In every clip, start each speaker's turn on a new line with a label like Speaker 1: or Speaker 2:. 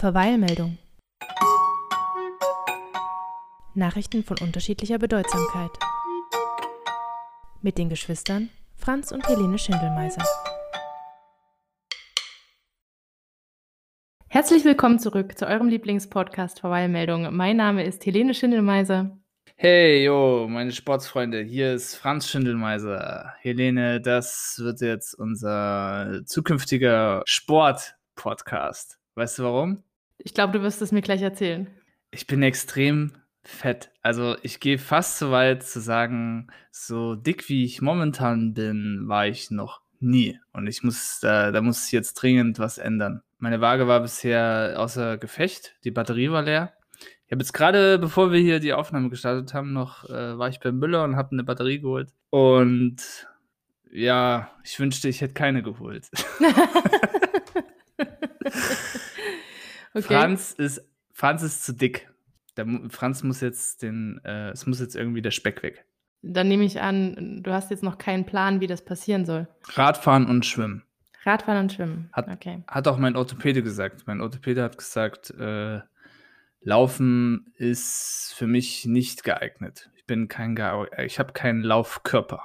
Speaker 1: Verweilmeldung. Nachrichten von unterschiedlicher Bedeutsamkeit. Mit den Geschwistern Franz und Helene Schindelmeiser. Herzlich willkommen zurück zu eurem Lieblingspodcast Verweilmeldung. Mein Name ist Helene Schindelmeiser.
Speaker 2: Hey, yo, meine Sportsfreunde, hier ist Franz Schindelmeiser. Helene, das wird jetzt unser zukünftiger Sport-Podcast. Weißt du warum?
Speaker 1: Ich glaube, du wirst es mir gleich erzählen.
Speaker 2: Ich bin extrem fett. Also ich gehe fast so weit zu sagen, so dick wie ich momentan bin, war ich noch nie. Und ich muss, da, da muss jetzt dringend was ändern. Meine Waage war bisher außer Gefecht, die Batterie war leer. Ich habe jetzt gerade, bevor wir hier die Aufnahme gestartet haben, noch äh, war ich beim Müller und habe eine Batterie geholt. Und ja, ich wünschte, ich hätte keine geholt. okay. Franz ist Franz ist zu dick. Der, Franz muss jetzt den, äh, es muss jetzt irgendwie der Speck weg.
Speaker 1: Dann nehme ich an, du hast jetzt noch keinen Plan, wie das passieren soll.
Speaker 2: Radfahren und Schwimmen.
Speaker 1: Radfahren und Schwimmen.
Speaker 2: Hat, okay. hat auch mein Orthopäde gesagt. Mein Orthopäde hat gesagt, äh, Laufen ist für mich nicht geeignet. Ich bin kein, ich habe keinen Laufkörper.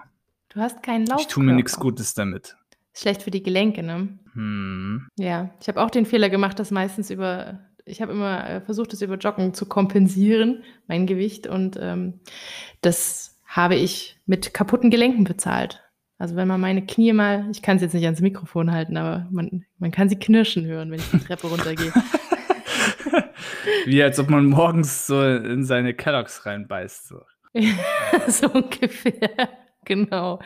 Speaker 1: Du hast keinen Laufkörper.
Speaker 2: Ich tue mir nichts Gutes damit.
Speaker 1: Schlecht für die Gelenke, ne? Hm. Ja, ich habe auch den Fehler gemacht, das meistens über ich habe immer äh, versucht, das über Joggen zu kompensieren, mein Gewicht. Und ähm, das habe ich mit kaputten Gelenken bezahlt. Also wenn man meine Knie mal, ich kann es jetzt nicht ans Mikrofon halten, aber man, man kann sie knirschen hören, wenn ich die Treppe runtergehe.
Speaker 2: Wie als ob man morgens so in seine Kelloggs reinbeißt. So,
Speaker 1: so ungefähr. Genau.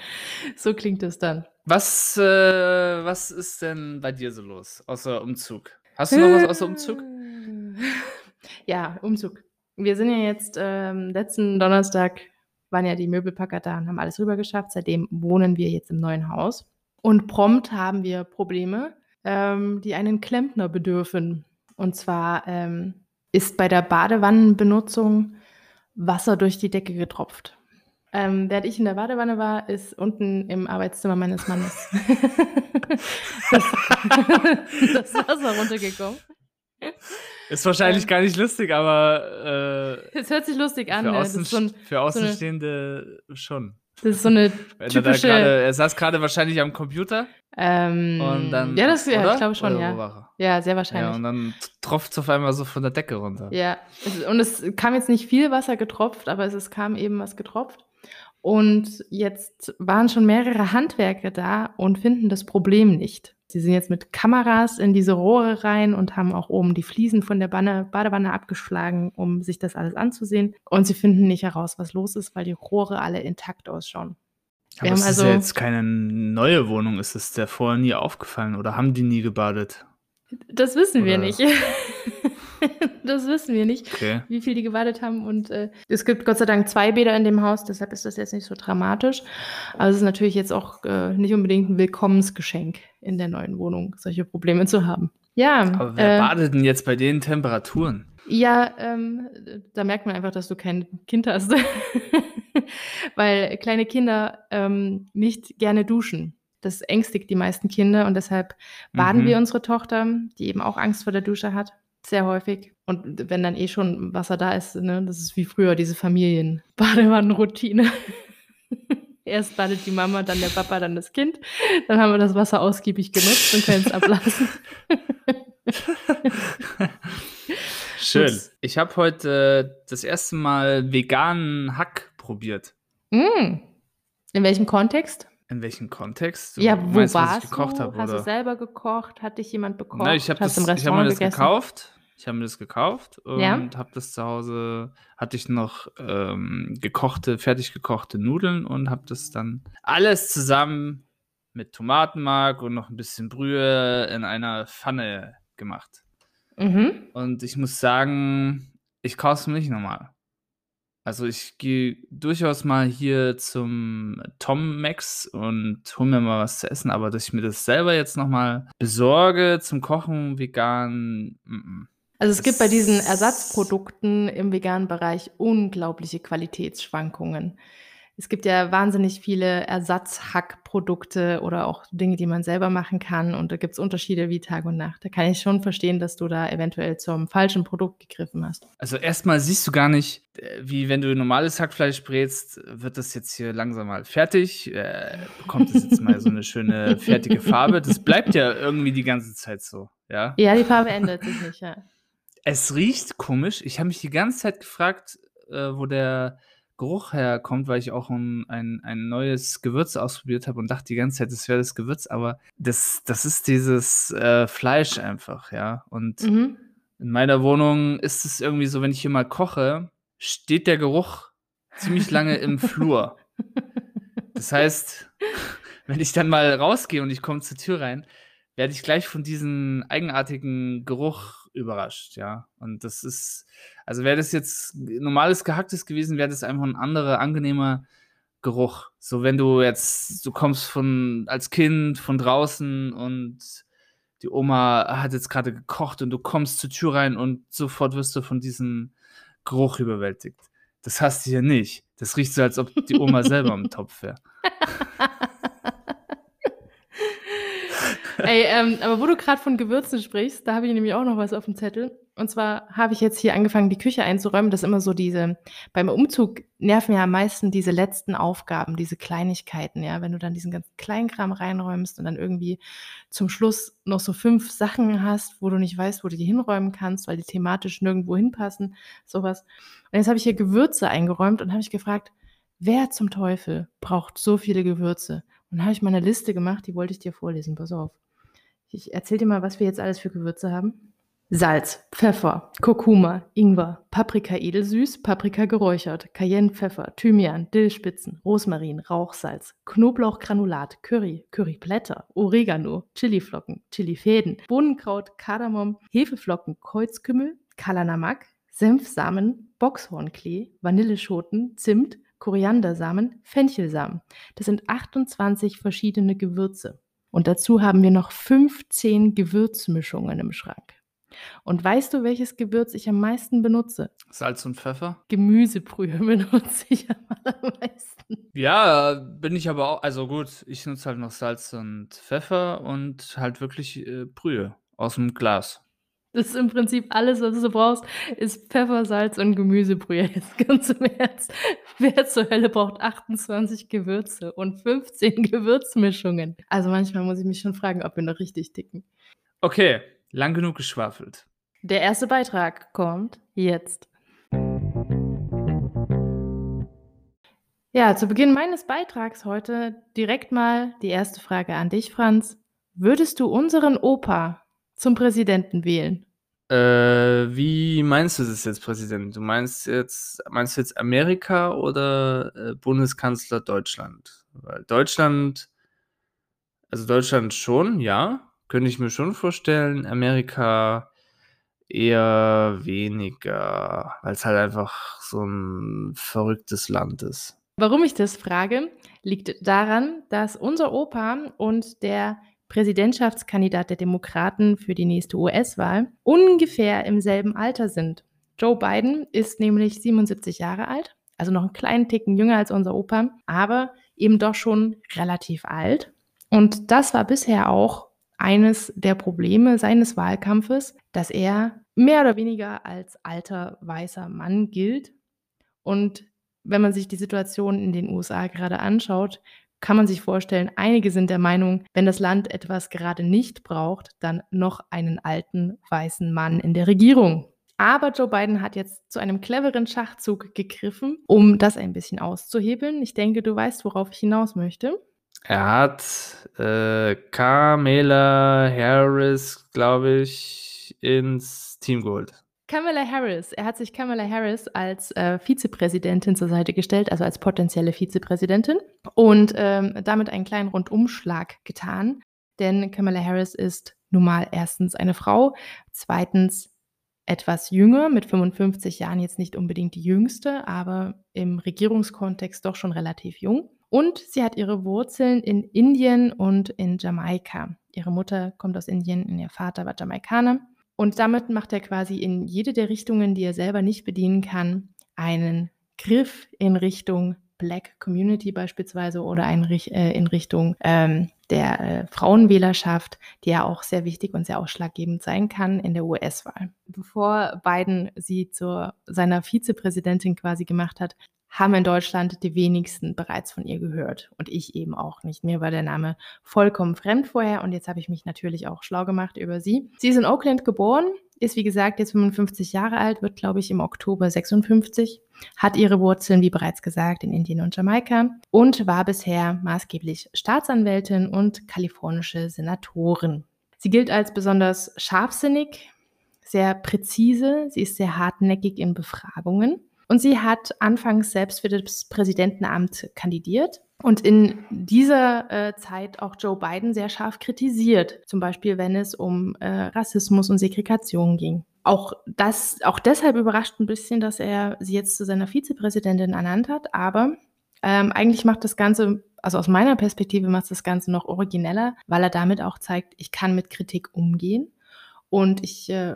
Speaker 1: So klingt es dann.
Speaker 2: Was, äh, was ist denn bei dir so los, außer Umzug? Hast du noch was außer Umzug?
Speaker 1: Ja, Umzug. Wir sind ja jetzt ähm, letzten Donnerstag waren ja die Möbelpacker da und haben alles rüber geschafft. Seitdem wohnen wir jetzt im neuen Haus. Und prompt haben wir Probleme, ähm, die einen Klempner bedürfen. Und zwar ähm, ist bei der Badewannenbenutzung Wasser durch die Decke getropft. Ähm, während ich in der Badewanne war, ist unten im Arbeitszimmer meines Mannes das, das Wasser runtergekommen.
Speaker 2: Ist wahrscheinlich ähm, gar nicht lustig, aber.
Speaker 1: Äh, es hört sich lustig an.
Speaker 2: Für,
Speaker 1: ne?
Speaker 2: Außen, so ein, für Außenstehende so eine, schon.
Speaker 1: Das ist so eine typische.
Speaker 2: Er, grade, er saß gerade wahrscheinlich am Computer.
Speaker 1: Ähm,
Speaker 2: und dann,
Speaker 1: ja, das, ja, ich glaube schon, ja. Ja, sehr wahrscheinlich.
Speaker 2: Ja, und dann tropft es auf einmal so von der Decke runter.
Speaker 1: Ja, und es kam jetzt nicht viel Wasser getropft, aber es, es kam eben was getropft. Und jetzt waren schon mehrere Handwerker da und finden das Problem nicht. Sie sind jetzt mit Kameras in diese Rohre rein und haben auch oben die Fliesen von der Banne, Badewanne abgeschlagen, um sich das alles anzusehen. Und sie finden nicht heraus, was los ist, weil die Rohre alle intakt ausschauen.
Speaker 2: Aber es also, ist ja jetzt keine neue Wohnung. Ist es der vorher nie aufgefallen oder haben die nie gebadet?
Speaker 1: Das wissen oder? wir nicht. das wissen wir nicht, okay. wie viel die gewartet haben. Und äh, es gibt Gott sei Dank zwei Bäder in dem Haus, deshalb ist das jetzt nicht so dramatisch. Aber es ist natürlich jetzt auch äh, nicht unbedingt ein Willkommensgeschenk in der neuen Wohnung, solche Probleme zu haben. Ja.
Speaker 2: Aber wer äh, badet denn jetzt bei den Temperaturen?
Speaker 1: Ja, ähm, da merkt man einfach, dass du kein Kind hast. Weil kleine Kinder ähm, nicht gerne duschen. Das ängstigt die meisten Kinder und deshalb baden mhm. wir unsere Tochter, die eben auch Angst vor der Dusche hat. Sehr häufig. Und wenn dann eh schon Wasser da ist, ne, das ist wie früher, diese Familien-Badewannenroutine. Erst badet die Mama, dann der Papa, dann das Kind. Dann haben wir das Wasser ausgiebig genutzt und können es ablassen.
Speaker 2: Schön. Ich habe heute äh, das erste Mal veganen Hack probiert.
Speaker 1: Mm. In welchem Kontext?
Speaker 2: In welchem Kontext?
Speaker 1: Du ja, wo meinst, warst ich gekocht du? Hab, Hast oder? du selber gekocht? Hat dich jemand bekocht?
Speaker 2: Nein, ich habe das, ich hab mir das gekauft. Ich habe mir das gekauft und ja? habe das zu Hause, hatte ich noch ähm, gekochte, fertig gekochte Nudeln und habe das dann alles zusammen mit Tomatenmark und noch ein bisschen Brühe in einer Pfanne gemacht. Mhm. Und ich muss sagen, ich kaufe es mir nicht nochmal. Also ich gehe durchaus mal hier zum Tom Max und hole mir mal was zu essen, aber dass ich mir das selber jetzt nochmal besorge zum Kochen vegan. M -m.
Speaker 1: Also es gibt bei diesen Ersatzprodukten im veganen Bereich unglaubliche Qualitätsschwankungen. es gibt ja wahnsinnig viele Ersatzhackprodukte oder auch Dinge, die man selber machen kann. Und da gibt es Unterschiede wie Tag und Nacht. Da kann ich schon verstehen, dass du da eventuell zum falschen Produkt gegriffen hast.
Speaker 2: Also erstmal siehst du gar nicht, äh, wie wenn du normales Hackfleisch brätst, wird das jetzt hier langsam mal fertig. Äh, bekommt es jetzt mal so eine schöne fertige Farbe. Das bleibt ja irgendwie die ganze Zeit so. Ja,
Speaker 1: ja die Farbe ändert sich nicht, ja.
Speaker 2: Es riecht komisch. Ich habe mich die ganze Zeit gefragt, äh, wo der Geruch herkommt, weil ich auch ein, ein, ein neues Gewürz ausprobiert habe und dachte die ganze Zeit, das wäre das Gewürz, aber das, das ist dieses äh, Fleisch einfach, ja. Und mhm. in meiner Wohnung ist es irgendwie so, wenn ich hier mal koche, steht der Geruch ziemlich lange im Flur. Das heißt, wenn ich dann mal rausgehe und ich komme zur Tür rein, werde ich gleich von diesem eigenartigen Geruch überrascht, ja. Und das ist, also wäre das jetzt normales Gehacktes gewesen, wäre das einfach ein anderer, angenehmer Geruch. So wenn du jetzt, du kommst von als Kind von draußen und die Oma hat jetzt gerade gekocht und du kommst zur Tür rein und sofort wirst du von diesem Geruch überwältigt. Das hast du hier nicht. Das riecht so, als ob die Oma selber im Topf wäre.
Speaker 1: Ey, ähm, aber wo du gerade von Gewürzen sprichst, da habe ich nämlich auch noch was auf dem Zettel. Und zwar habe ich jetzt hier angefangen, die Küche einzuräumen. Das ist immer so diese, beim Umzug nerven ja am meisten diese letzten Aufgaben, diese Kleinigkeiten, ja. Wenn du dann diesen ganzen Kleinkram reinräumst und dann irgendwie zum Schluss noch so fünf Sachen hast, wo du nicht weißt, wo du die hinräumen kannst, weil die thematisch nirgendwo hinpassen, sowas. Und jetzt habe ich hier Gewürze eingeräumt und habe ich gefragt, wer zum Teufel braucht so viele Gewürze? Und dann habe ich mal eine Liste gemacht, die wollte ich dir vorlesen. Pass auf. Ich erzähle dir mal, was wir jetzt alles für Gewürze haben. Salz, Pfeffer, Kurkuma, Ingwer, Paprika edelsüß, Paprika geräuchert, Cayennepfeffer, Thymian, Dillspitzen, Rosmarin, Rauchsalz, Knoblauchgranulat, Curry, Curryblätter, Oregano, Chiliflocken, Chilifäden, Bohnenkraut, Kardamom, Hefeflocken, Kreuzkümmel, Kalanamak, Senfsamen, Boxhornklee, Vanilleschoten, Zimt, Koriandersamen, Fenchelsamen. Das sind 28 verschiedene Gewürze. Und dazu haben wir noch 15 Gewürzmischungen im Schrank. Und weißt du, welches Gewürz ich am meisten benutze?
Speaker 2: Salz und Pfeffer?
Speaker 1: Gemüsebrühe benutze ich am allermeisten.
Speaker 2: Ja, bin ich aber auch. Also gut, ich nutze halt noch Salz und Pfeffer und halt wirklich äh, Brühe aus dem Glas.
Speaker 1: Das ist im Prinzip alles, was du brauchst, ist Pfeffer, Salz und Gemüsebrühe. Jetzt ganz im Ernst. Wer zur Hölle braucht 28 Gewürze und 15 Gewürzmischungen? Also manchmal muss ich mich schon fragen, ob wir noch richtig ticken.
Speaker 2: Okay, lang genug geschwafelt.
Speaker 1: Der erste Beitrag kommt jetzt. Ja, zu Beginn meines Beitrags heute direkt mal die erste Frage an dich, Franz. Würdest du unseren Opa zum Präsidenten wählen.
Speaker 2: Äh, wie meinst du das jetzt, Präsident? Du meinst jetzt, meinst du jetzt Amerika oder äh, Bundeskanzler Deutschland? Weil Deutschland, also Deutschland schon, ja, könnte ich mir schon vorstellen. Amerika eher weniger, weil es halt einfach so ein verrücktes Land ist.
Speaker 1: Warum ich das frage, liegt daran, dass unser Opa und der Präsidentschaftskandidat der Demokraten für die nächste US-Wahl, ungefähr im selben Alter sind. Joe Biden ist nämlich 77 Jahre alt, also noch einen kleinen Ticken jünger als unser Opa, aber eben doch schon relativ alt. Und das war bisher auch eines der Probleme seines Wahlkampfes, dass er mehr oder weniger als alter weißer Mann gilt. Und wenn man sich die Situation in den USA gerade anschaut, kann man sich vorstellen, einige sind der Meinung, wenn das Land etwas gerade nicht braucht, dann noch einen alten weißen Mann in der Regierung. Aber Joe Biden hat jetzt zu einem cleveren Schachzug gegriffen, um das ein bisschen auszuhebeln. Ich denke, du weißt, worauf ich hinaus möchte.
Speaker 2: Er hat äh, Kamala Harris, glaube ich, ins Team geholt.
Speaker 1: Kamala Harris, er hat sich Kamala Harris als äh, Vizepräsidentin zur Seite gestellt, also als potenzielle Vizepräsidentin und ähm, damit einen kleinen Rundumschlag getan. Denn Kamala Harris ist nun mal erstens eine Frau, zweitens etwas jünger, mit 55 Jahren jetzt nicht unbedingt die jüngste, aber im Regierungskontext doch schon relativ jung. Und sie hat ihre Wurzeln in Indien und in Jamaika. Ihre Mutter kommt aus Indien und ihr Vater war Jamaikaner. Und damit macht er quasi in jede der Richtungen, die er selber nicht bedienen kann, einen Griff in Richtung Black Community beispielsweise oder in, äh, in Richtung ähm, der äh, Frauenwählerschaft, die ja auch sehr wichtig und sehr ausschlaggebend sein kann in der US-Wahl. Bevor Biden sie zu seiner Vizepräsidentin quasi gemacht hat, haben in Deutschland die wenigsten bereits von ihr gehört. Und ich eben auch nicht. Mir war der Name vollkommen fremd vorher und jetzt habe ich mich natürlich auch schlau gemacht über sie. Sie ist in Oakland geboren, ist wie gesagt jetzt 55 Jahre alt, wird glaube ich im Oktober 56, hat ihre Wurzeln, wie bereits gesagt, in Indien und Jamaika und war bisher maßgeblich Staatsanwältin und kalifornische Senatorin. Sie gilt als besonders scharfsinnig, sehr präzise, sie ist sehr hartnäckig in Befragungen und sie hat anfangs selbst für das Präsidentenamt kandidiert und in dieser äh, Zeit auch Joe Biden sehr scharf kritisiert, zum Beispiel wenn es um äh, Rassismus und Segregation ging. Auch das, auch deshalb überrascht ein bisschen, dass er sie jetzt zu seiner Vizepräsidentin ernannt hat, aber ähm, eigentlich macht das Ganze, also aus meiner Perspektive macht das Ganze noch origineller, weil er damit auch zeigt, ich kann mit Kritik umgehen. Und ich äh,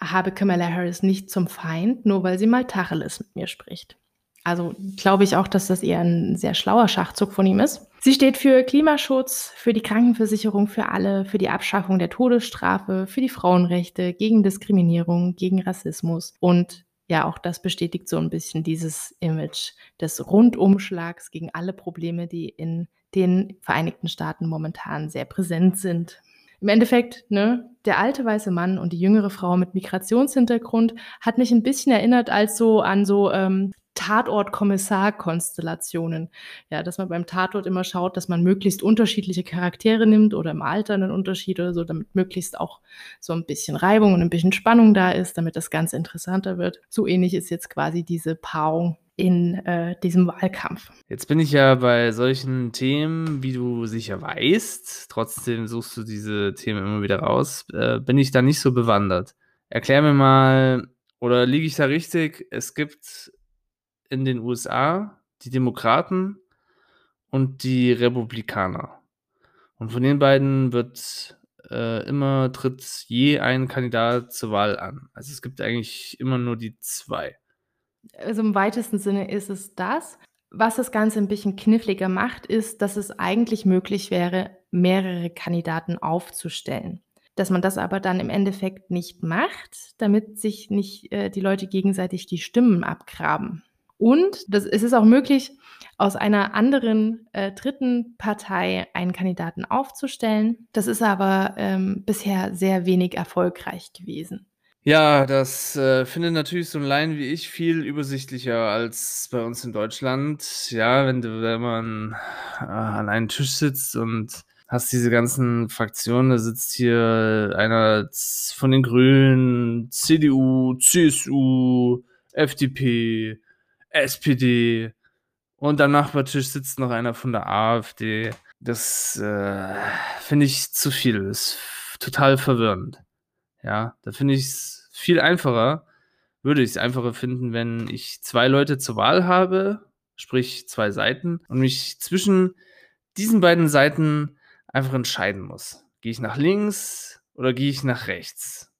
Speaker 1: habe Kamala Harris nicht zum Feind, nur weil sie mal Tacheles mit mir spricht. Also glaube ich auch, dass das eher ein sehr schlauer Schachzug von ihm ist. Sie steht für Klimaschutz, für die Krankenversicherung für alle, für die Abschaffung der Todesstrafe, für die Frauenrechte, gegen Diskriminierung, gegen Rassismus und ja, auch das bestätigt so ein bisschen dieses Image des Rundumschlags gegen alle Probleme, die in den Vereinigten Staaten momentan sehr präsent sind im Endeffekt, ne, der alte weiße Mann und die jüngere Frau mit Migrationshintergrund hat mich ein bisschen erinnert als so an so ähm, Tatort-Kommissar-Konstellationen. Ja, dass man beim Tatort immer schaut, dass man möglichst unterschiedliche Charaktere nimmt oder im Alter einen Unterschied oder so, damit möglichst auch so ein bisschen Reibung und ein bisschen Spannung da ist, damit das Ganze interessanter wird. So ähnlich ist jetzt quasi diese Paarung in äh, diesem Wahlkampf.
Speaker 2: Jetzt bin ich ja bei solchen Themen, wie du sicher weißt, trotzdem suchst du diese Themen immer wieder raus, äh, bin ich da nicht so bewandert. Erklär mir mal, oder liege ich da richtig? Es gibt in den USA die Demokraten und die Republikaner. Und von den beiden wird äh, immer tritt je ein Kandidat zur Wahl an. Also es gibt eigentlich immer nur die zwei.
Speaker 1: Also im weitesten Sinne ist es das. Was das Ganze ein bisschen kniffliger macht, ist, dass es eigentlich möglich wäre, mehrere Kandidaten aufzustellen. Dass man das aber dann im Endeffekt nicht macht, damit sich nicht äh, die Leute gegenseitig die Stimmen abgraben. Und das, es ist auch möglich, aus einer anderen äh, dritten Partei einen Kandidaten aufzustellen. Das ist aber ähm, bisher sehr wenig erfolgreich gewesen.
Speaker 2: Ja, das äh, findet natürlich so ein Laien wie ich viel übersichtlicher als bei uns in Deutschland. Ja, wenn wenn man äh, an einem Tisch sitzt und hast diese ganzen Fraktionen, da sitzt hier einer von den Grünen, CDU, CSU, FDP, SPD und am Nachbartisch sitzt noch einer von der AfD. Das äh, finde ich zu viel. Das ist total verwirrend. Ja, da finde ich es viel einfacher, würde ich es einfacher finden, wenn ich zwei Leute zur Wahl habe, sprich zwei Seiten, und mich zwischen diesen beiden Seiten einfach entscheiden muss. Gehe ich nach links oder gehe ich nach rechts?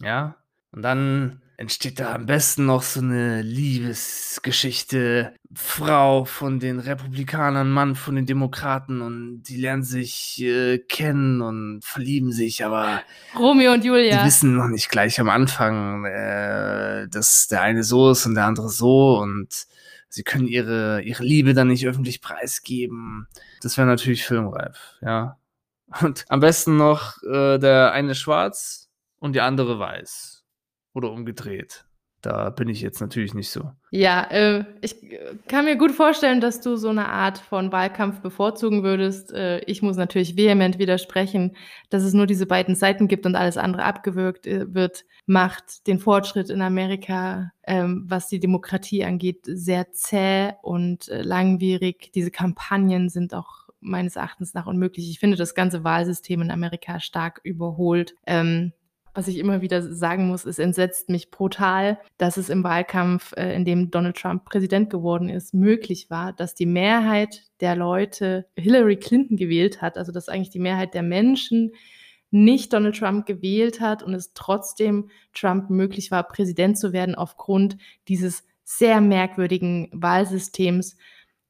Speaker 2: Ja, und dann entsteht da am besten noch so eine Liebesgeschichte. Frau von den Republikanern, Mann von den Demokraten und die lernen sich äh, kennen und verlieben sich, aber
Speaker 1: Romeo und Julia.
Speaker 2: Die wissen noch nicht gleich am Anfang, äh, dass der eine so ist und der andere so und sie können ihre, ihre Liebe dann nicht öffentlich preisgeben. Das wäre natürlich filmreif, ja. Und am besten noch äh, der eine schwarz und die andere weiß oder umgedreht. Da bin ich jetzt natürlich nicht so.
Speaker 1: Ja, äh, ich kann mir gut vorstellen, dass du so eine Art von Wahlkampf bevorzugen würdest. Äh, ich muss natürlich vehement widersprechen, dass es nur diese beiden Seiten gibt und alles andere abgewürgt äh, wird, macht den Fortschritt in Amerika, ähm, was die Demokratie angeht, sehr zäh und äh, langwierig. Diese Kampagnen sind auch meines Erachtens nach unmöglich. Ich finde das ganze Wahlsystem in Amerika stark überholt. Ähm, was ich immer wieder sagen muss, es entsetzt mich brutal, dass es im Wahlkampf, äh, in dem Donald Trump Präsident geworden ist, möglich war, dass die Mehrheit der Leute Hillary Clinton gewählt hat, also dass eigentlich die Mehrheit der Menschen nicht Donald Trump gewählt hat und es trotzdem Trump möglich war, Präsident zu werden aufgrund dieses sehr merkwürdigen Wahlsystems,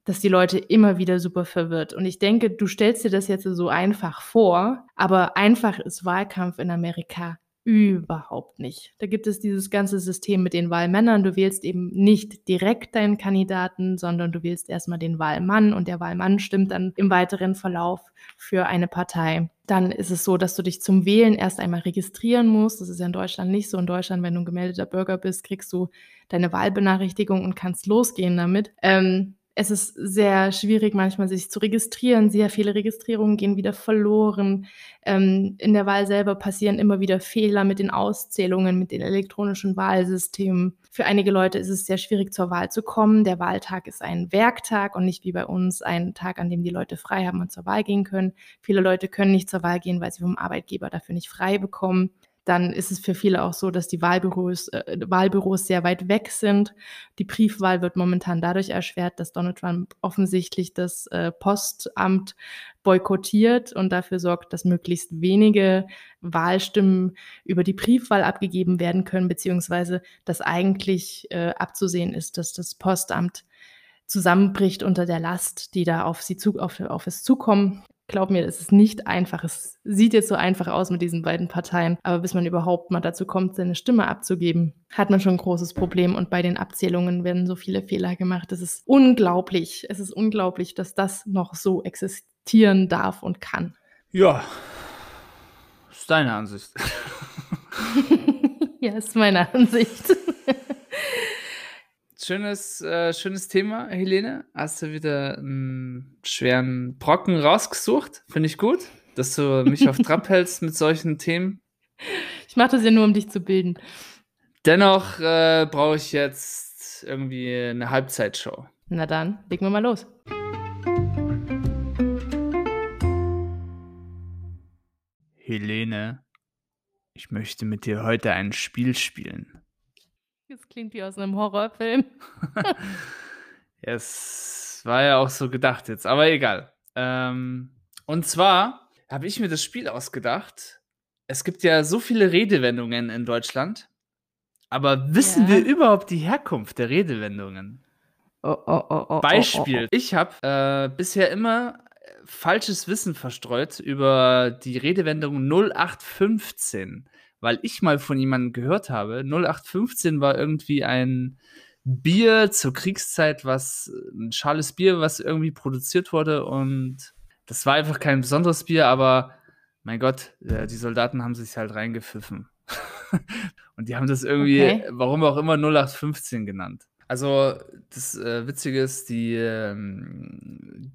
Speaker 1: dass die Leute immer wieder super verwirrt. Und ich denke, du stellst dir das jetzt so einfach vor, aber einfach ist Wahlkampf in Amerika Überhaupt nicht. Da gibt es dieses ganze System mit den Wahlmännern. Du wählst eben nicht direkt deinen Kandidaten, sondern du wählst erstmal den Wahlmann und der Wahlmann stimmt dann im weiteren Verlauf für eine Partei. Dann ist es so, dass du dich zum Wählen erst einmal registrieren musst. Das ist ja in Deutschland nicht so. In Deutschland, wenn du ein gemeldeter Bürger bist, kriegst du deine Wahlbenachrichtigung und kannst losgehen damit. Ähm, es ist sehr schwierig, manchmal sich zu registrieren. Sehr viele Registrierungen gehen wieder verloren. Ähm, in der Wahl selber passieren immer wieder Fehler mit den Auszählungen, mit den elektronischen Wahlsystemen. Für einige Leute ist es sehr schwierig, zur Wahl zu kommen. Der Wahltag ist ein Werktag und nicht wie bei uns ein Tag, an dem die Leute frei haben und zur Wahl gehen können. Viele Leute können nicht zur Wahl gehen, weil sie vom Arbeitgeber dafür nicht frei bekommen dann ist es für viele auch so, dass die Wahlbüros, äh, Wahlbüros sehr weit weg sind. Die Briefwahl wird momentan dadurch erschwert, dass Donald Trump offensichtlich das äh, Postamt boykottiert und dafür sorgt, dass möglichst wenige Wahlstimmen über die Briefwahl abgegeben werden können, beziehungsweise dass eigentlich äh, abzusehen ist, dass das Postamt zusammenbricht unter der Last, die da auf sie zu, auf, auf es zukommen glaub mir, es ist nicht einfach. Es sieht jetzt so einfach aus mit diesen beiden Parteien, aber bis man überhaupt mal dazu kommt, seine Stimme abzugeben, hat man schon ein großes Problem. Und bei den Abzählungen werden so viele Fehler gemacht. Es ist unglaublich. Es ist unglaublich, dass das noch so existieren darf und kann.
Speaker 2: Ja, ist deine Ansicht.
Speaker 1: ja, ist meine Ansicht.
Speaker 2: Schönes, äh, schönes Thema, Helene. Hast du wieder einen schweren Brocken rausgesucht? Finde ich gut, dass du mich auf Trab hältst mit solchen Themen.
Speaker 1: Ich mache das ja nur, um dich zu bilden.
Speaker 2: Dennoch äh, brauche ich jetzt irgendwie eine Halbzeitshow.
Speaker 1: Na dann, legen wir mal los.
Speaker 2: Helene, ich möchte mit dir heute ein Spiel spielen.
Speaker 1: Das klingt wie aus einem Horrorfilm.
Speaker 2: es war ja auch so gedacht jetzt, aber egal. Ähm, und zwar habe ich mir das Spiel ausgedacht. Es gibt ja so viele Redewendungen in Deutschland, aber wissen ja. wir überhaupt die Herkunft der Redewendungen?
Speaker 1: Oh, oh, oh, oh
Speaker 2: Beispiel:
Speaker 1: oh, oh.
Speaker 2: Ich habe äh, bisher immer falsches Wissen verstreut über die Redewendung 0815 weil ich mal von jemandem gehört habe, 0815 war irgendwie ein Bier zur Kriegszeit, was ein schales Bier, was irgendwie produziert wurde und das war einfach kein besonderes Bier, aber mein Gott, äh, die Soldaten haben sich halt reingepfiffen. und die haben das irgendwie, okay. warum auch immer, 0815 genannt. Also das äh, Witzige ist, die, ähm,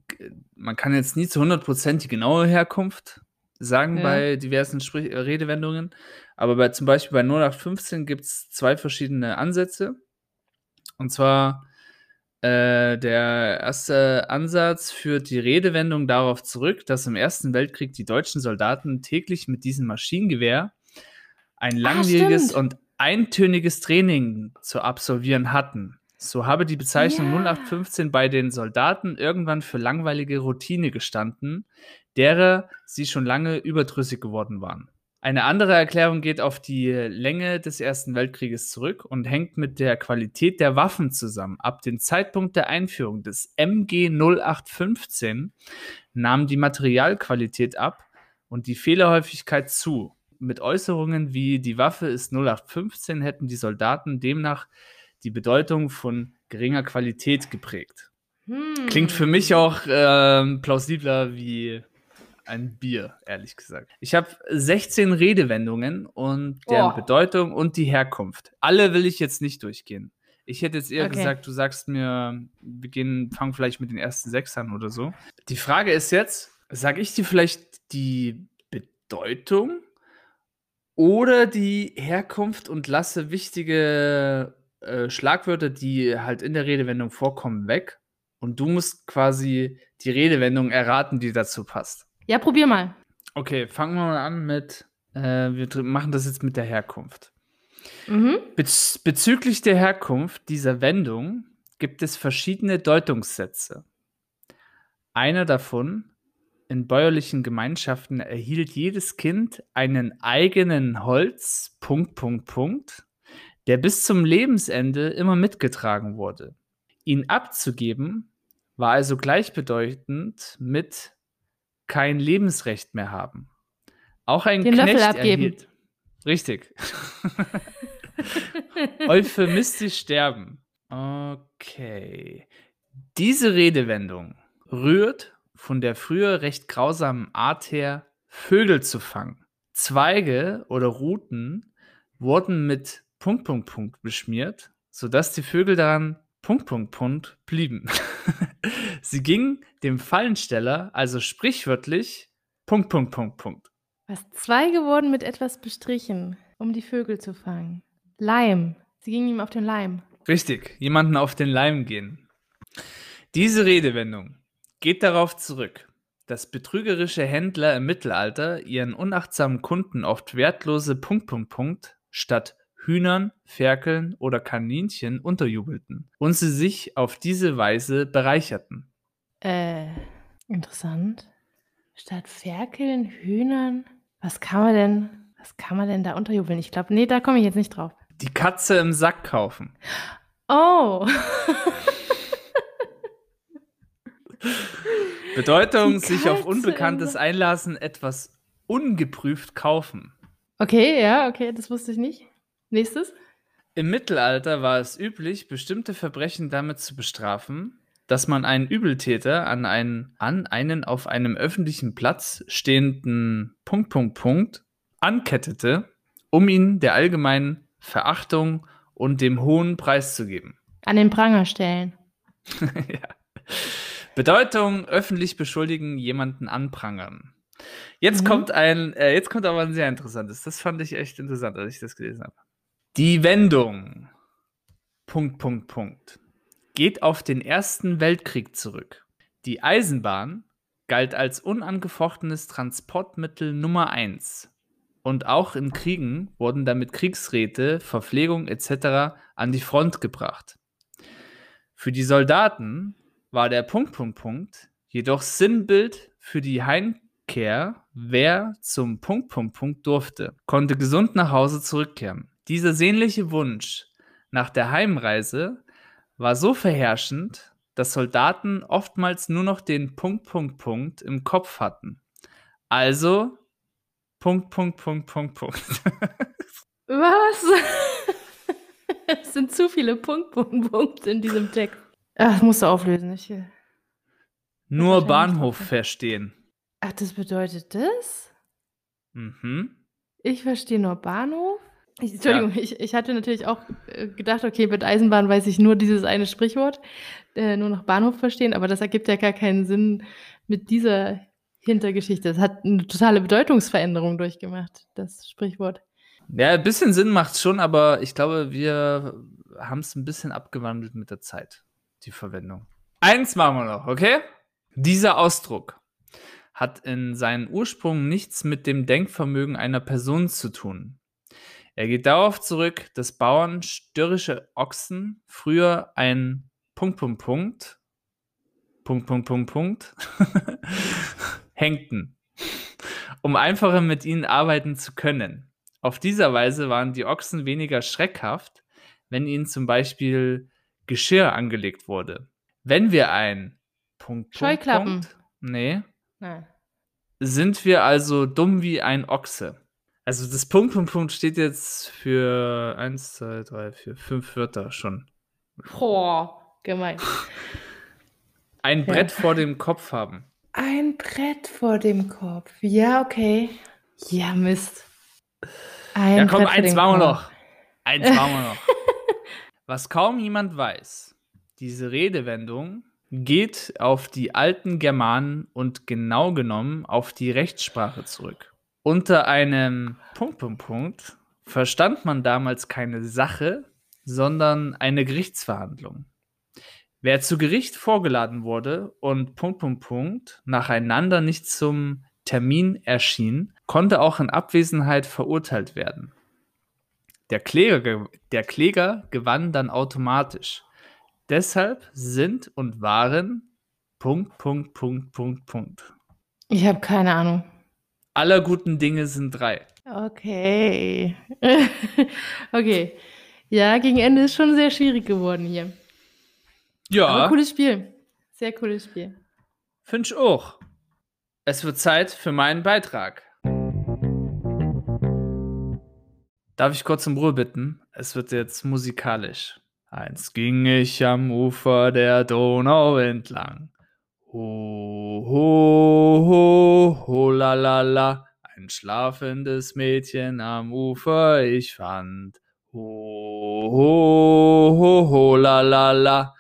Speaker 2: man kann jetzt nie zu 100% die genaue Herkunft sagen ja. bei diversen Sprich äh, Redewendungen. Aber bei, zum Beispiel bei 0815 gibt es zwei verschiedene Ansätze. Und zwar äh, der erste Ansatz führt die Redewendung darauf zurück, dass im Ersten Weltkrieg die deutschen Soldaten täglich mit diesem Maschinengewehr ein langwieriges ah, und eintöniges Training zu absolvieren hatten. So habe die Bezeichnung ja. 0815 bei den Soldaten irgendwann für langweilige Routine gestanden, derer sie schon lange überdrüssig geworden waren. Eine andere Erklärung geht auf die Länge des Ersten Weltkrieges zurück und hängt mit der Qualität der Waffen zusammen. Ab dem Zeitpunkt der Einführung des MG 0815 nahm die Materialqualität ab und die Fehlerhäufigkeit zu. Mit Äußerungen wie die Waffe ist 0815 hätten die Soldaten demnach die Bedeutung von geringer Qualität geprägt. Hm. Klingt für mich auch äh, plausibler wie ein Bier, ehrlich gesagt. Ich habe 16 Redewendungen und deren oh. Bedeutung und die Herkunft. Alle will ich jetzt nicht durchgehen. Ich hätte jetzt eher okay. gesagt, du sagst mir, wir gehen, fangen vielleicht mit den ersten sechs an oder so. Die Frage ist jetzt, sage ich dir vielleicht die Bedeutung oder die Herkunft und lasse wichtige äh, Schlagwörter, die halt in der Redewendung vorkommen, weg? Und du musst quasi die Redewendung erraten, die dazu passt.
Speaker 1: Ja, probier mal.
Speaker 2: Okay, fangen wir mal an mit, äh, wir machen das jetzt mit der Herkunft. Mhm. Bez bezüglich der Herkunft dieser Wendung gibt es verschiedene Deutungssätze. Einer davon, in bäuerlichen Gemeinschaften erhielt jedes Kind einen eigenen Holz, Punkt, Punkt, Punkt, der bis zum Lebensende immer mitgetragen wurde. Ihn abzugeben war also gleichbedeutend mit kein Lebensrecht mehr haben. Auch ein
Speaker 1: Den Knecht Löffel abgeben. erhielt.
Speaker 2: Richtig. Euphemistisch sterben. Okay. Diese Redewendung rührt von der früher recht grausamen Art her, Vögel zu fangen. Zweige oder Ruten wurden mit Punkt, Punkt, Punkt beschmiert, sodass die Vögel daran Punkt, Punkt, Punkt blieben. Sie gingen dem Fallensteller also sprichwörtlich Punkt, Punkt, Punkt, Punkt.
Speaker 1: Was Zweige wurden mit etwas bestrichen, um die Vögel zu fangen. Leim. Sie gingen ihm auf den Leim.
Speaker 2: Richtig, jemanden auf den Leim gehen. Diese Redewendung geht darauf zurück, dass betrügerische Händler im Mittelalter ihren unachtsamen Kunden oft wertlose Punkt, Punkt, Punkt statt Hühnern, Ferkeln oder Kaninchen unterjubelten und sie sich auf diese Weise bereicherten.
Speaker 1: Äh, interessant. Statt Ferkeln, Hühnern, was kann man denn, was kann man denn da unterjubeln? Ich glaube, nee, da komme ich jetzt nicht drauf.
Speaker 2: Die Katze im Sack kaufen.
Speaker 1: Oh.
Speaker 2: Bedeutung, sich auf Unbekanntes einlassen, etwas ungeprüft kaufen.
Speaker 1: Okay, ja, okay, das wusste ich nicht. Nächstes.
Speaker 2: Im Mittelalter war es üblich, bestimmte Verbrechen damit zu bestrafen, dass man einen Übeltäter an einen, an einen auf einem öffentlichen Platz stehenden Punkt, Punkt, Punkt ankettete, um ihn der allgemeinen Verachtung und dem hohen Preis zu geben.
Speaker 1: An den Pranger stellen.
Speaker 2: ja. Bedeutung, öffentlich beschuldigen, jemanden anprangern. Jetzt mhm. kommt ein, äh, jetzt kommt aber ein sehr interessantes. Das fand ich echt interessant, als ich das gelesen habe. Die Wendung. Punkt, Punkt, Punkt. Geht auf den Ersten Weltkrieg zurück. Die Eisenbahn galt als unangefochtenes Transportmittel Nummer eins. Und auch in Kriegen wurden damit Kriegsräte, Verpflegung etc. an die Front gebracht. Für die Soldaten war der Punkt, Punkt, Punkt jedoch Sinnbild für die Heimkehr, wer zum Punkt, Punkt, Punkt durfte, konnte gesund nach Hause zurückkehren. Dieser sehnliche Wunsch nach der Heimreise war so verherrschend, dass Soldaten oftmals nur noch den Punkt, Punkt, Punkt im Kopf hatten. Also Punkt, Punkt, Punkt, Punkt, Punkt.
Speaker 1: Was? es sind zu viele Punkt, Punkt, Punkt in diesem Text. Ach, musst du auflösen. Ich,
Speaker 2: Nur Bahnhof verstehen.
Speaker 1: Ach, das bedeutet das?
Speaker 2: Mhm.
Speaker 1: Ich verstehe nur Bahnhof. Ich, Entschuldigung, ja. ich, ich hatte natürlich auch äh, gedacht, okay, mit Eisenbahn weiß ich nur dieses eine Sprichwort, äh, nur noch Bahnhof verstehen, aber das ergibt ja gar keinen Sinn mit dieser Hintergeschichte. Das hat eine totale Bedeutungsveränderung durchgemacht, das Sprichwort.
Speaker 2: Ja, ein bisschen Sinn macht es schon, aber ich glaube, wir haben es ein bisschen abgewandelt mit der Zeit die Verwendung. Eins machen wir noch, okay? Dieser Ausdruck hat in seinen Ursprung nichts mit dem Denkvermögen einer Person zu tun. Er geht darauf zurück, dass Bauern störrische Ochsen früher ein Punkt, Punkt, Punkt, Punkt, Punkt, Punkt, Punkt hängten, um einfacher mit ihnen arbeiten zu können. Auf dieser Weise waren die Ochsen weniger schreckhaft, wenn ihnen zum Beispiel Geschirr angelegt wurde. Wenn wir ein Punkt,
Speaker 1: Scheuklappen.
Speaker 2: Punkt, nee, Nein. sind wir also dumm wie ein Ochse. Also das Punkt, Punkt, Punkt steht jetzt für 1, 2, 3, 4, 5 Wörter schon.
Speaker 1: Boah, gemein.
Speaker 2: Ein ja. Brett vor dem Kopf haben.
Speaker 1: Ein Brett vor dem Kopf. Ja, okay. Ja, Mist.
Speaker 2: Ein ja, komm, Brett eins machen wir noch. Eins machen wir noch. Was kaum jemand weiß, diese Redewendung geht auf die alten Germanen und genau genommen auf die Rechtssprache zurück. Unter einem Punkt, Punkt, Punkt verstand man damals keine Sache, sondern eine Gerichtsverhandlung. Wer zu Gericht vorgeladen wurde und Punkt, Punkt, Punkt nacheinander nicht zum Termin erschien, konnte auch in Abwesenheit verurteilt werden. Der Kläger, der Kläger gewann dann automatisch. Deshalb sind und waren Punkt, Punkt, Punkt, Punkt, Punkt.
Speaker 1: Ich habe keine Ahnung.
Speaker 2: Aller guten Dinge sind drei.
Speaker 1: Okay. okay. Ja, gegen Ende ist schon sehr schwierig geworden hier.
Speaker 2: Ja.
Speaker 1: Aber cooles Spiel. Sehr cooles Spiel.
Speaker 2: Finde ich auch. Es wird Zeit für meinen Beitrag. Darf ich kurz um Ruhe bitten? Es wird jetzt musikalisch. Einst ging ich am Ufer der Donau entlang. Ho, ho, ho, ho, la, la, la. Ein schlafendes Mädchen am Ufer ich fand. Ho, ho, ho, ho, la, la, la.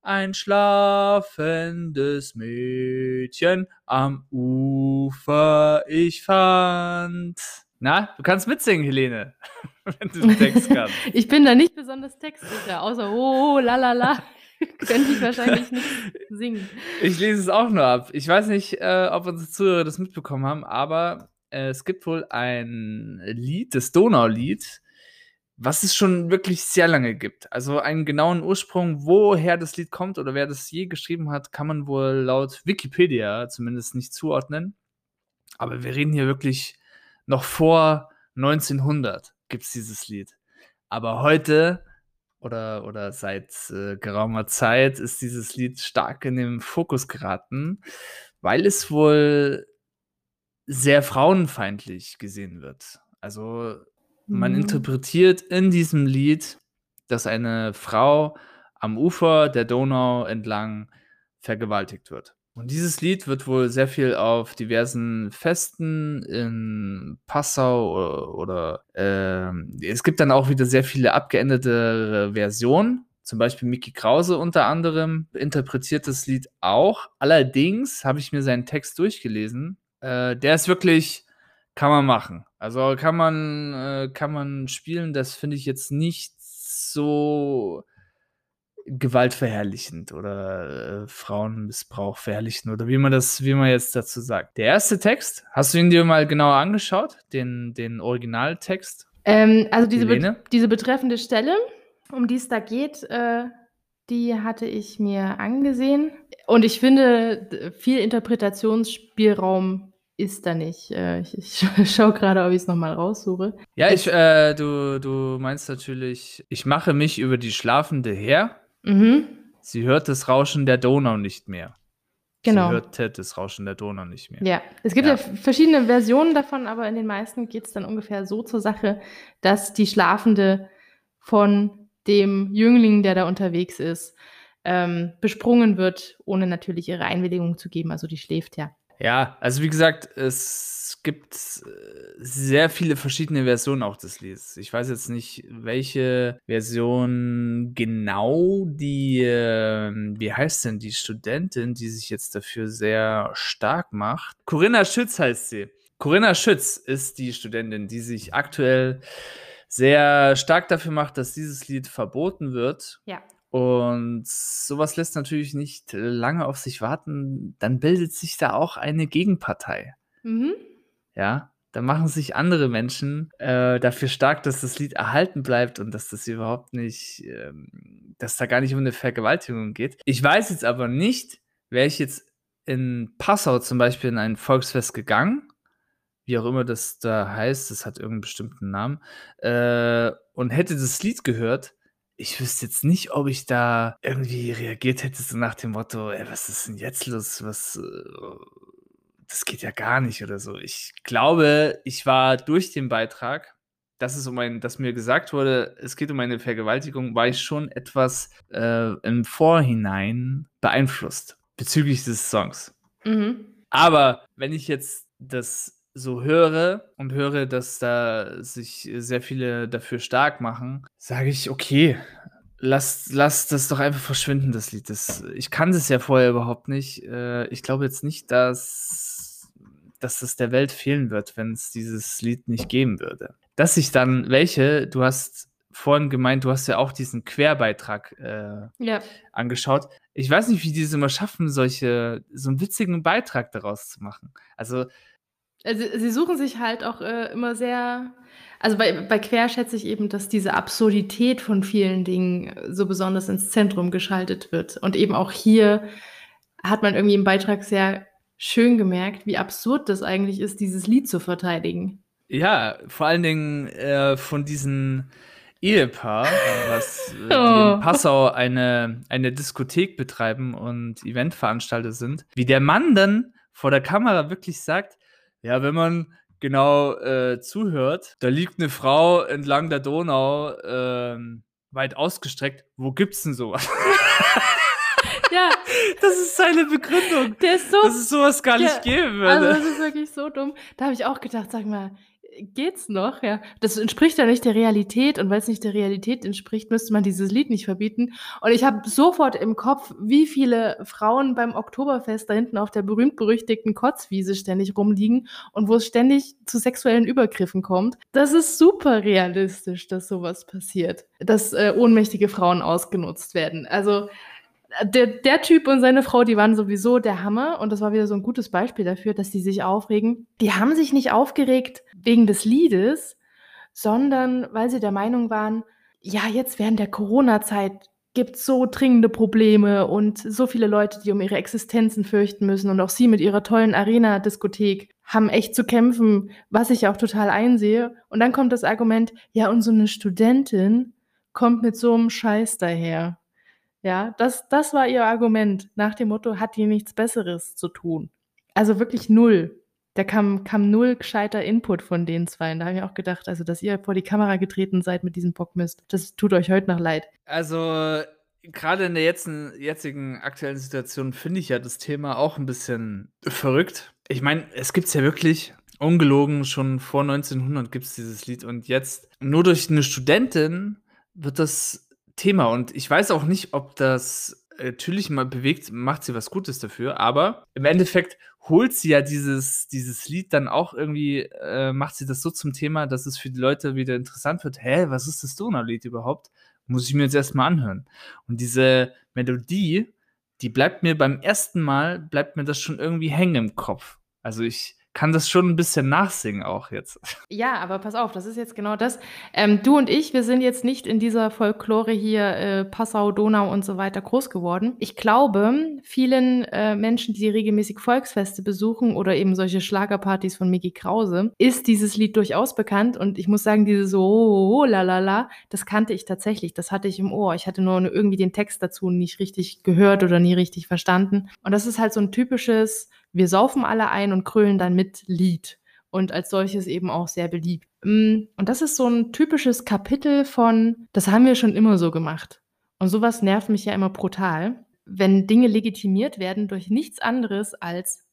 Speaker 2: Ein schlafendes Mädchen am Ufer ich fand. Na, du kannst mitsingen, Helene, wenn du den Text kannst.
Speaker 1: ich bin da nicht besonders textsicher, außer oh, oh la la la. Könnte ich wahrscheinlich nicht singen.
Speaker 2: Ich lese es auch nur ab. Ich weiß nicht, äh, ob unsere Zuhörer das mitbekommen haben, aber äh, es gibt wohl ein Lied, das Donaulied, was es schon wirklich sehr lange gibt. Also einen genauen Ursprung, woher das Lied kommt oder wer das je geschrieben hat, kann man wohl laut Wikipedia zumindest nicht zuordnen. Aber wir reden hier wirklich noch vor 1900 gibt es dieses Lied. Aber heute oder, oder seit äh, geraumer Zeit ist dieses Lied stark in den Fokus geraten, weil es wohl sehr frauenfeindlich gesehen wird. Also man mhm. interpretiert in diesem Lied, dass eine Frau am Ufer der Donau entlang vergewaltigt wird. Und dieses Lied wird wohl sehr viel auf diversen Festen in Passau oder, oder äh, es gibt dann auch wieder sehr viele abgeänderte Versionen. Zum Beispiel Mickey Krause unter anderem interpretiert das Lied auch. Allerdings habe ich mir seinen Text durchgelesen. Äh, der ist wirklich, kann man machen. Also kann man, äh, kann man spielen. Das finde ich jetzt nicht so gewaltverherrlichend oder äh, Frauenmissbrauch verherrlichen oder wie man das, wie man jetzt dazu sagt. Der erste Text, hast du ihn dir mal genauer angeschaut, den, den Originaltext?
Speaker 1: Ähm, also diese, be diese betreffende Stelle, um die es da geht, äh, die hatte ich mir angesehen. Und ich finde, viel Interpretationsspielraum ist da nicht. Äh, ich, ich schaue gerade, ob ich es nochmal raussuche.
Speaker 2: Ja, ich, äh, du, du meinst natürlich, ich mache mich über die Schlafende her. Mhm. Sie hört das Rauschen der Donau nicht mehr. Genau. Sie hört das Rauschen der Donau nicht mehr.
Speaker 1: Ja, es gibt ja, ja verschiedene Versionen davon, aber in den meisten geht es dann ungefähr so zur Sache, dass die Schlafende von dem Jüngling, der da unterwegs ist, ähm, besprungen wird, ohne natürlich ihre Einwilligung zu geben. Also die schläft ja.
Speaker 2: Ja, also wie gesagt, es gibt äh, sehr viele verschiedene Versionen auch des Liedes. Ich weiß jetzt nicht, welche Version genau die, äh, wie heißt denn die Studentin, die sich jetzt dafür sehr stark macht? Corinna Schütz heißt sie. Corinna Schütz ist die Studentin, die sich aktuell sehr stark dafür macht, dass dieses Lied verboten wird.
Speaker 1: Ja.
Speaker 2: Und sowas lässt natürlich nicht lange auf sich warten. Dann bildet sich da auch eine Gegenpartei. Mhm. Ja, da machen sich andere Menschen äh, dafür stark, dass das Lied erhalten bleibt und dass das überhaupt nicht, ähm, dass da gar nicht um eine Vergewaltigung geht. Ich weiß jetzt aber nicht, wäre ich jetzt in Passau zum Beispiel in ein Volksfest gegangen, wie auch immer das da heißt, das hat irgendeinen bestimmten Namen, äh, und hätte das Lied gehört, ich wüsste jetzt nicht, ob ich da irgendwie reagiert hätte, so nach dem Motto, ey, was ist denn jetzt los? Was, äh, das geht ja gar nicht oder so. Ich glaube, ich war durch den Beitrag, dass es um ein, dass mir gesagt wurde, es geht um eine Vergewaltigung, war ich schon etwas äh, im Vorhinein beeinflusst bezüglich des Songs. Mhm. Aber wenn ich jetzt das so höre und höre, dass da sich sehr viele dafür stark machen, sage ich, okay, lass, lass das doch einfach verschwinden, das Lied. Das, ich kann das ja vorher überhaupt nicht. Äh, ich glaube jetzt nicht, dass, dass es der Welt fehlen wird, wenn es dieses Lied nicht geben würde. Dass ich dann welche, du hast vorhin gemeint, du hast ja auch diesen Querbeitrag äh, ja. angeschaut. Ich weiß nicht, wie die es immer schaffen, solche, so einen witzigen Beitrag daraus zu machen. Also
Speaker 1: also, sie suchen sich halt auch äh, immer sehr. Also bei, bei Quer schätze ich eben, dass diese Absurdität von vielen Dingen äh, so besonders ins Zentrum geschaltet wird. Und eben auch hier hat man irgendwie im Beitrag sehr schön gemerkt, wie absurd das eigentlich ist, dieses Lied zu verteidigen.
Speaker 2: Ja, vor allen Dingen äh, von diesen Ehepaar, was äh, oh. in Passau eine, eine Diskothek betreiben und Eventveranstalter sind, wie der Mann dann vor der Kamera wirklich sagt, ja, wenn man genau äh, zuhört, da liegt eine Frau entlang der Donau äh, weit ausgestreckt. Wo gibt's denn sowas?
Speaker 1: Ja.
Speaker 2: Das ist seine Begründung.
Speaker 1: Der ist so.
Speaker 2: Dass es sowas gar nicht ja, geben würde.
Speaker 1: Also, das ist wirklich so dumm. Da habe ich auch gedacht, sag mal, geht's noch? Ja, das entspricht ja nicht der Realität und weil es nicht der Realität entspricht, müsste man dieses Lied nicht verbieten. Und ich habe sofort im Kopf, wie viele Frauen beim Oktoberfest da hinten auf der berühmt-berüchtigten Kotzwiese ständig rumliegen und wo es ständig zu sexuellen Übergriffen kommt. Das ist super realistisch, dass sowas passiert, dass äh, ohnmächtige Frauen ausgenutzt werden. Also der, der Typ und seine Frau, die waren sowieso der Hammer und das war wieder so ein gutes Beispiel dafür, dass die sich aufregen. Die haben sich nicht aufgeregt wegen des Liedes, sondern weil sie der Meinung waren, ja, jetzt während der Corona-Zeit gibt es so dringende Probleme und so viele Leute, die um ihre Existenzen fürchten müssen und auch sie mit ihrer tollen Arena-Diskothek haben echt zu kämpfen, was ich auch total einsehe. Und dann kommt das Argument, ja, und so eine Studentin kommt mit so einem Scheiß daher. Ja, das, das war ihr Argument nach dem Motto, hat die nichts Besseres zu tun. Also wirklich null. Da kam, kam null gescheiter Input von den zwei. Und da habe ich auch gedacht, also, dass ihr vor die Kamera getreten seid mit diesem Bockmist, das tut euch heute noch leid.
Speaker 2: Also, gerade in der jetzigen, jetzigen aktuellen Situation finde ich ja das Thema auch ein bisschen verrückt. Ich meine, es gibt es ja wirklich, ungelogen, schon vor 1900 gibt es dieses Lied und jetzt nur durch eine Studentin wird das Thema. Und ich weiß auch nicht, ob das äh, natürlich mal bewegt, macht sie was Gutes dafür, aber im Endeffekt holt sie ja dieses, dieses Lied dann auch irgendwie, äh, macht sie das so zum Thema, dass es für die Leute wieder interessant wird. Hä, was ist das Donau-Lied überhaupt? Muss ich mir jetzt erstmal anhören. Und diese Melodie, die bleibt mir beim ersten Mal, bleibt mir das schon irgendwie hängen im Kopf. Also ich, kann das schon ein bisschen nachsingen auch jetzt.
Speaker 1: Ja, aber pass auf, das ist jetzt genau das. Ähm, du und ich, wir sind jetzt nicht in dieser Folklore hier äh, Passau, Donau und so weiter groß geworden. Ich glaube, vielen äh, Menschen, die regelmäßig Volksfeste besuchen oder eben solche Schlagerpartys von Miki Krause, ist dieses Lied durchaus bekannt. Und ich muss sagen, dieses so, oh, oh, la, la, la, das kannte ich tatsächlich. Das hatte ich im Ohr. Ich hatte nur irgendwie den Text dazu nicht richtig gehört oder nie richtig verstanden. Und das ist halt so ein typisches wir saufen alle ein und krölen dann mit Lied. Und als solches eben auch sehr beliebt. Mm, und das ist so ein typisches Kapitel von, das haben wir schon immer so gemacht. Und sowas nervt mich ja immer brutal, wenn Dinge legitimiert werden durch nichts anderes als,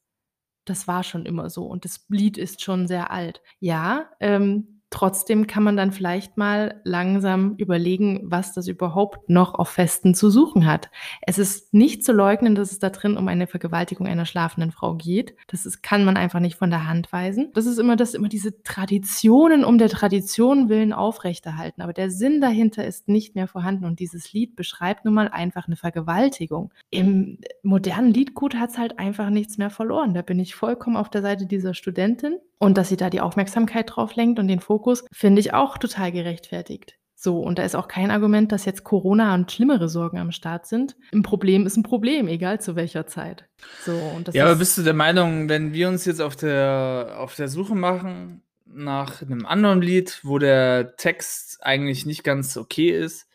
Speaker 1: das war schon immer so und das Lied ist schon sehr alt. Ja, ähm, Trotzdem kann man dann vielleicht mal langsam überlegen, was das überhaupt noch auf Festen zu suchen hat. Es ist nicht zu leugnen, dass es da drin um eine Vergewaltigung einer schlafenden Frau geht. Das ist, kann man einfach nicht von der Hand weisen. Das ist immer das, immer diese Traditionen um der Tradition willen aufrechterhalten. Aber der Sinn dahinter ist nicht mehr vorhanden. Und dieses Lied beschreibt nun mal einfach eine Vergewaltigung. Im modernen Liedgut hat es halt einfach nichts mehr verloren. Da bin ich vollkommen auf der Seite dieser Studentin. Und dass sie da die Aufmerksamkeit drauf lenkt und den Fokus, finde ich auch total gerechtfertigt. So, und da ist auch kein Argument, dass jetzt Corona und schlimmere Sorgen am Start sind. Ein Problem ist ein Problem, egal zu welcher Zeit. So, und
Speaker 2: das ja, aber bist du der Meinung, wenn wir uns jetzt auf der, auf der Suche machen nach einem anderen Lied, wo der Text eigentlich nicht ganz okay ist,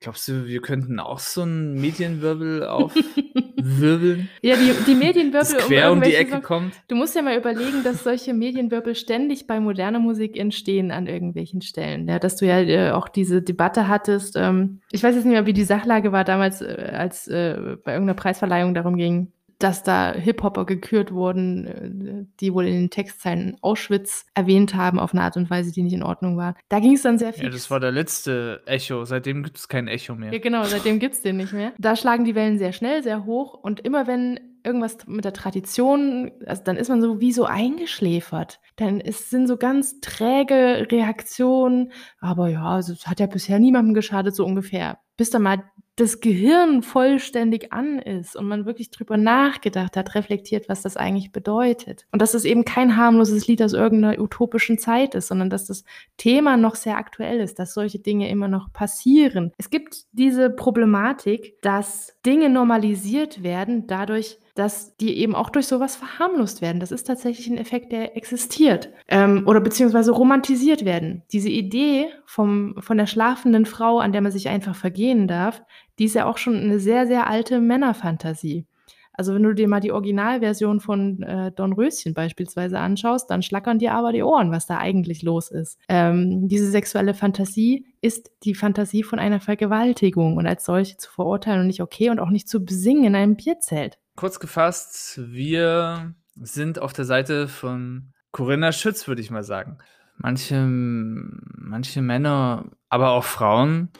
Speaker 2: Glaubst du, wir könnten auch so einen Medienwirbel aufwirbeln?
Speaker 1: ja, die, die Medienwirbel
Speaker 2: das quer um, um die Ecke so, kommt.
Speaker 1: Du musst ja mal überlegen, dass solche Medienwirbel ständig bei moderner Musik entstehen an irgendwelchen Stellen. Ja, dass du ja äh, auch diese Debatte hattest. Ähm, ich weiß jetzt nicht mehr, wie die Sachlage war damals, äh, als äh, bei irgendeiner Preisverleihung darum ging, dass da Hip-Hopper gekürt wurden, äh, die wohl in den Textzeilen Auschwitz erwähnt haben auf eine Art und Weise, die nicht in Ordnung war. Da ging es dann sehr viel.
Speaker 2: Ja, das war der letzte Echo. Seitdem gibt es kein Echo mehr.
Speaker 1: Ja, genau, seitdem gibt es den nicht mehr. Da schlagen die Wellen sehr schnell, sehr hoch und immer wenn irgendwas mit der Tradition, also dann ist man so wie so eingeschläfert. Dann ist, sind so ganz träge Reaktionen, aber ja, es hat ja bisher niemandem geschadet, so ungefähr. Bis dann mal das Gehirn vollständig an ist und man wirklich drüber nachgedacht hat, reflektiert, was das eigentlich bedeutet. Und dass es eben kein harmloses Lied aus irgendeiner utopischen Zeit ist, sondern dass das Thema noch sehr aktuell ist, dass solche Dinge immer noch passieren. Es gibt diese Problematik, dass Dinge normalisiert werden dadurch, dass die eben auch durch sowas verharmlost werden. Das ist tatsächlich ein Effekt, der existiert. Ähm, oder beziehungsweise romantisiert werden. Diese Idee vom, von der schlafenden Frau, an der man sich einfach vergehen darf, die ist ja auch schon eine sehr, sehr alte Männerfantasie. Also wenn du dir mal die Originalversion von äh, Don Röschen beispielsweise anschaust, dann schlackern dir aber die Ohren, was da eigentlich los ist. Ähm, diese sexuelle Fantasie ist die Fantasie von einer Vergewaltigung und als solche zu verurteilen und nicht okay und auch nicht zu besingen in einem Bierzelt.
Speaker 2: Kurz gefasst, wir sind auf der Seite von Corinna Schütz, würde ich mal sagen. Manche, manche Männer, aber auch Frauen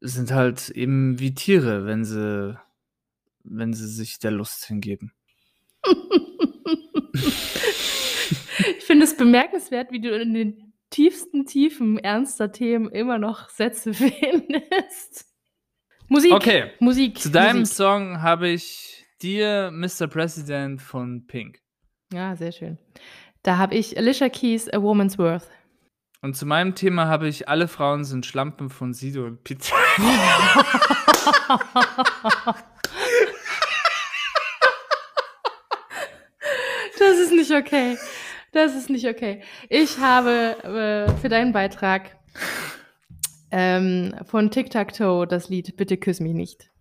Speaker 2: sind halt eben wie Tiere, wenn sie wenn sie sich der Lust hingeben.
Speaker 1: ich finde es bemerkenswert, wie du in den tiefsten Tiefen ernster Themen immer noch Sätze findest.
Speaker 2: Musik. Okay. Musik. Zu deinem Musik. Song habe ich dir Mr. President von Pink.
Speaker 1: Ja, sehr schön. Da habe ich Alicia Keys, A Woman's Worth.
Speaker 2: Und zu meinem Thema habe ich Alle Frauen sind Schlampen von Sido und Pizza.
Speaker 1: Das ist nicht okay. Das ist nicht okay. Ich habe äh, für deinen Beitrag ähm, von Tic Tac Toe das Lied Bitte küss mich nicht.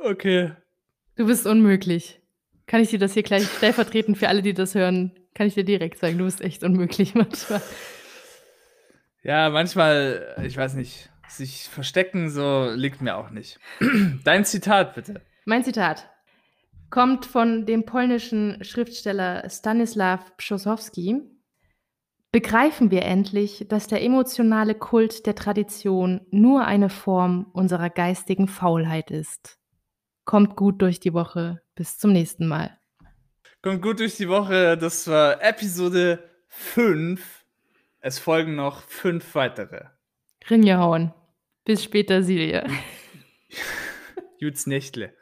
Speaker 2: Okay.
Speaker 1: Du bist unmöglich. Kann ich dir das hier gleich stellvertretend für alle, die das hören, kann ich dir direkt sagen, du bist echt unmöglich manchmal.
Speaker 2: Ja, manchmal, ich weiß nicht, sich verstecken so liegt mir auch nicht. Dein Zitat bitte.
Speaker 1: Mein Zitat kommt von dem polnischen Schriftsteller Stanislaw Pschosowski. Begreifen wir endlich, dass der emotionale Kult der Tradition nur eine Form unserer geistigen Faulheit ist. Kommt gut durch die Woche. Bis zum nächsten Mal.
Speaker 2: Kommt gut durch die Woche. Das war Episode 5. Es folgen noch fünf weitere.
Speaker 1: Rinja hauen. Bis später, Silje.
Speaker 2: Juts Nächtle.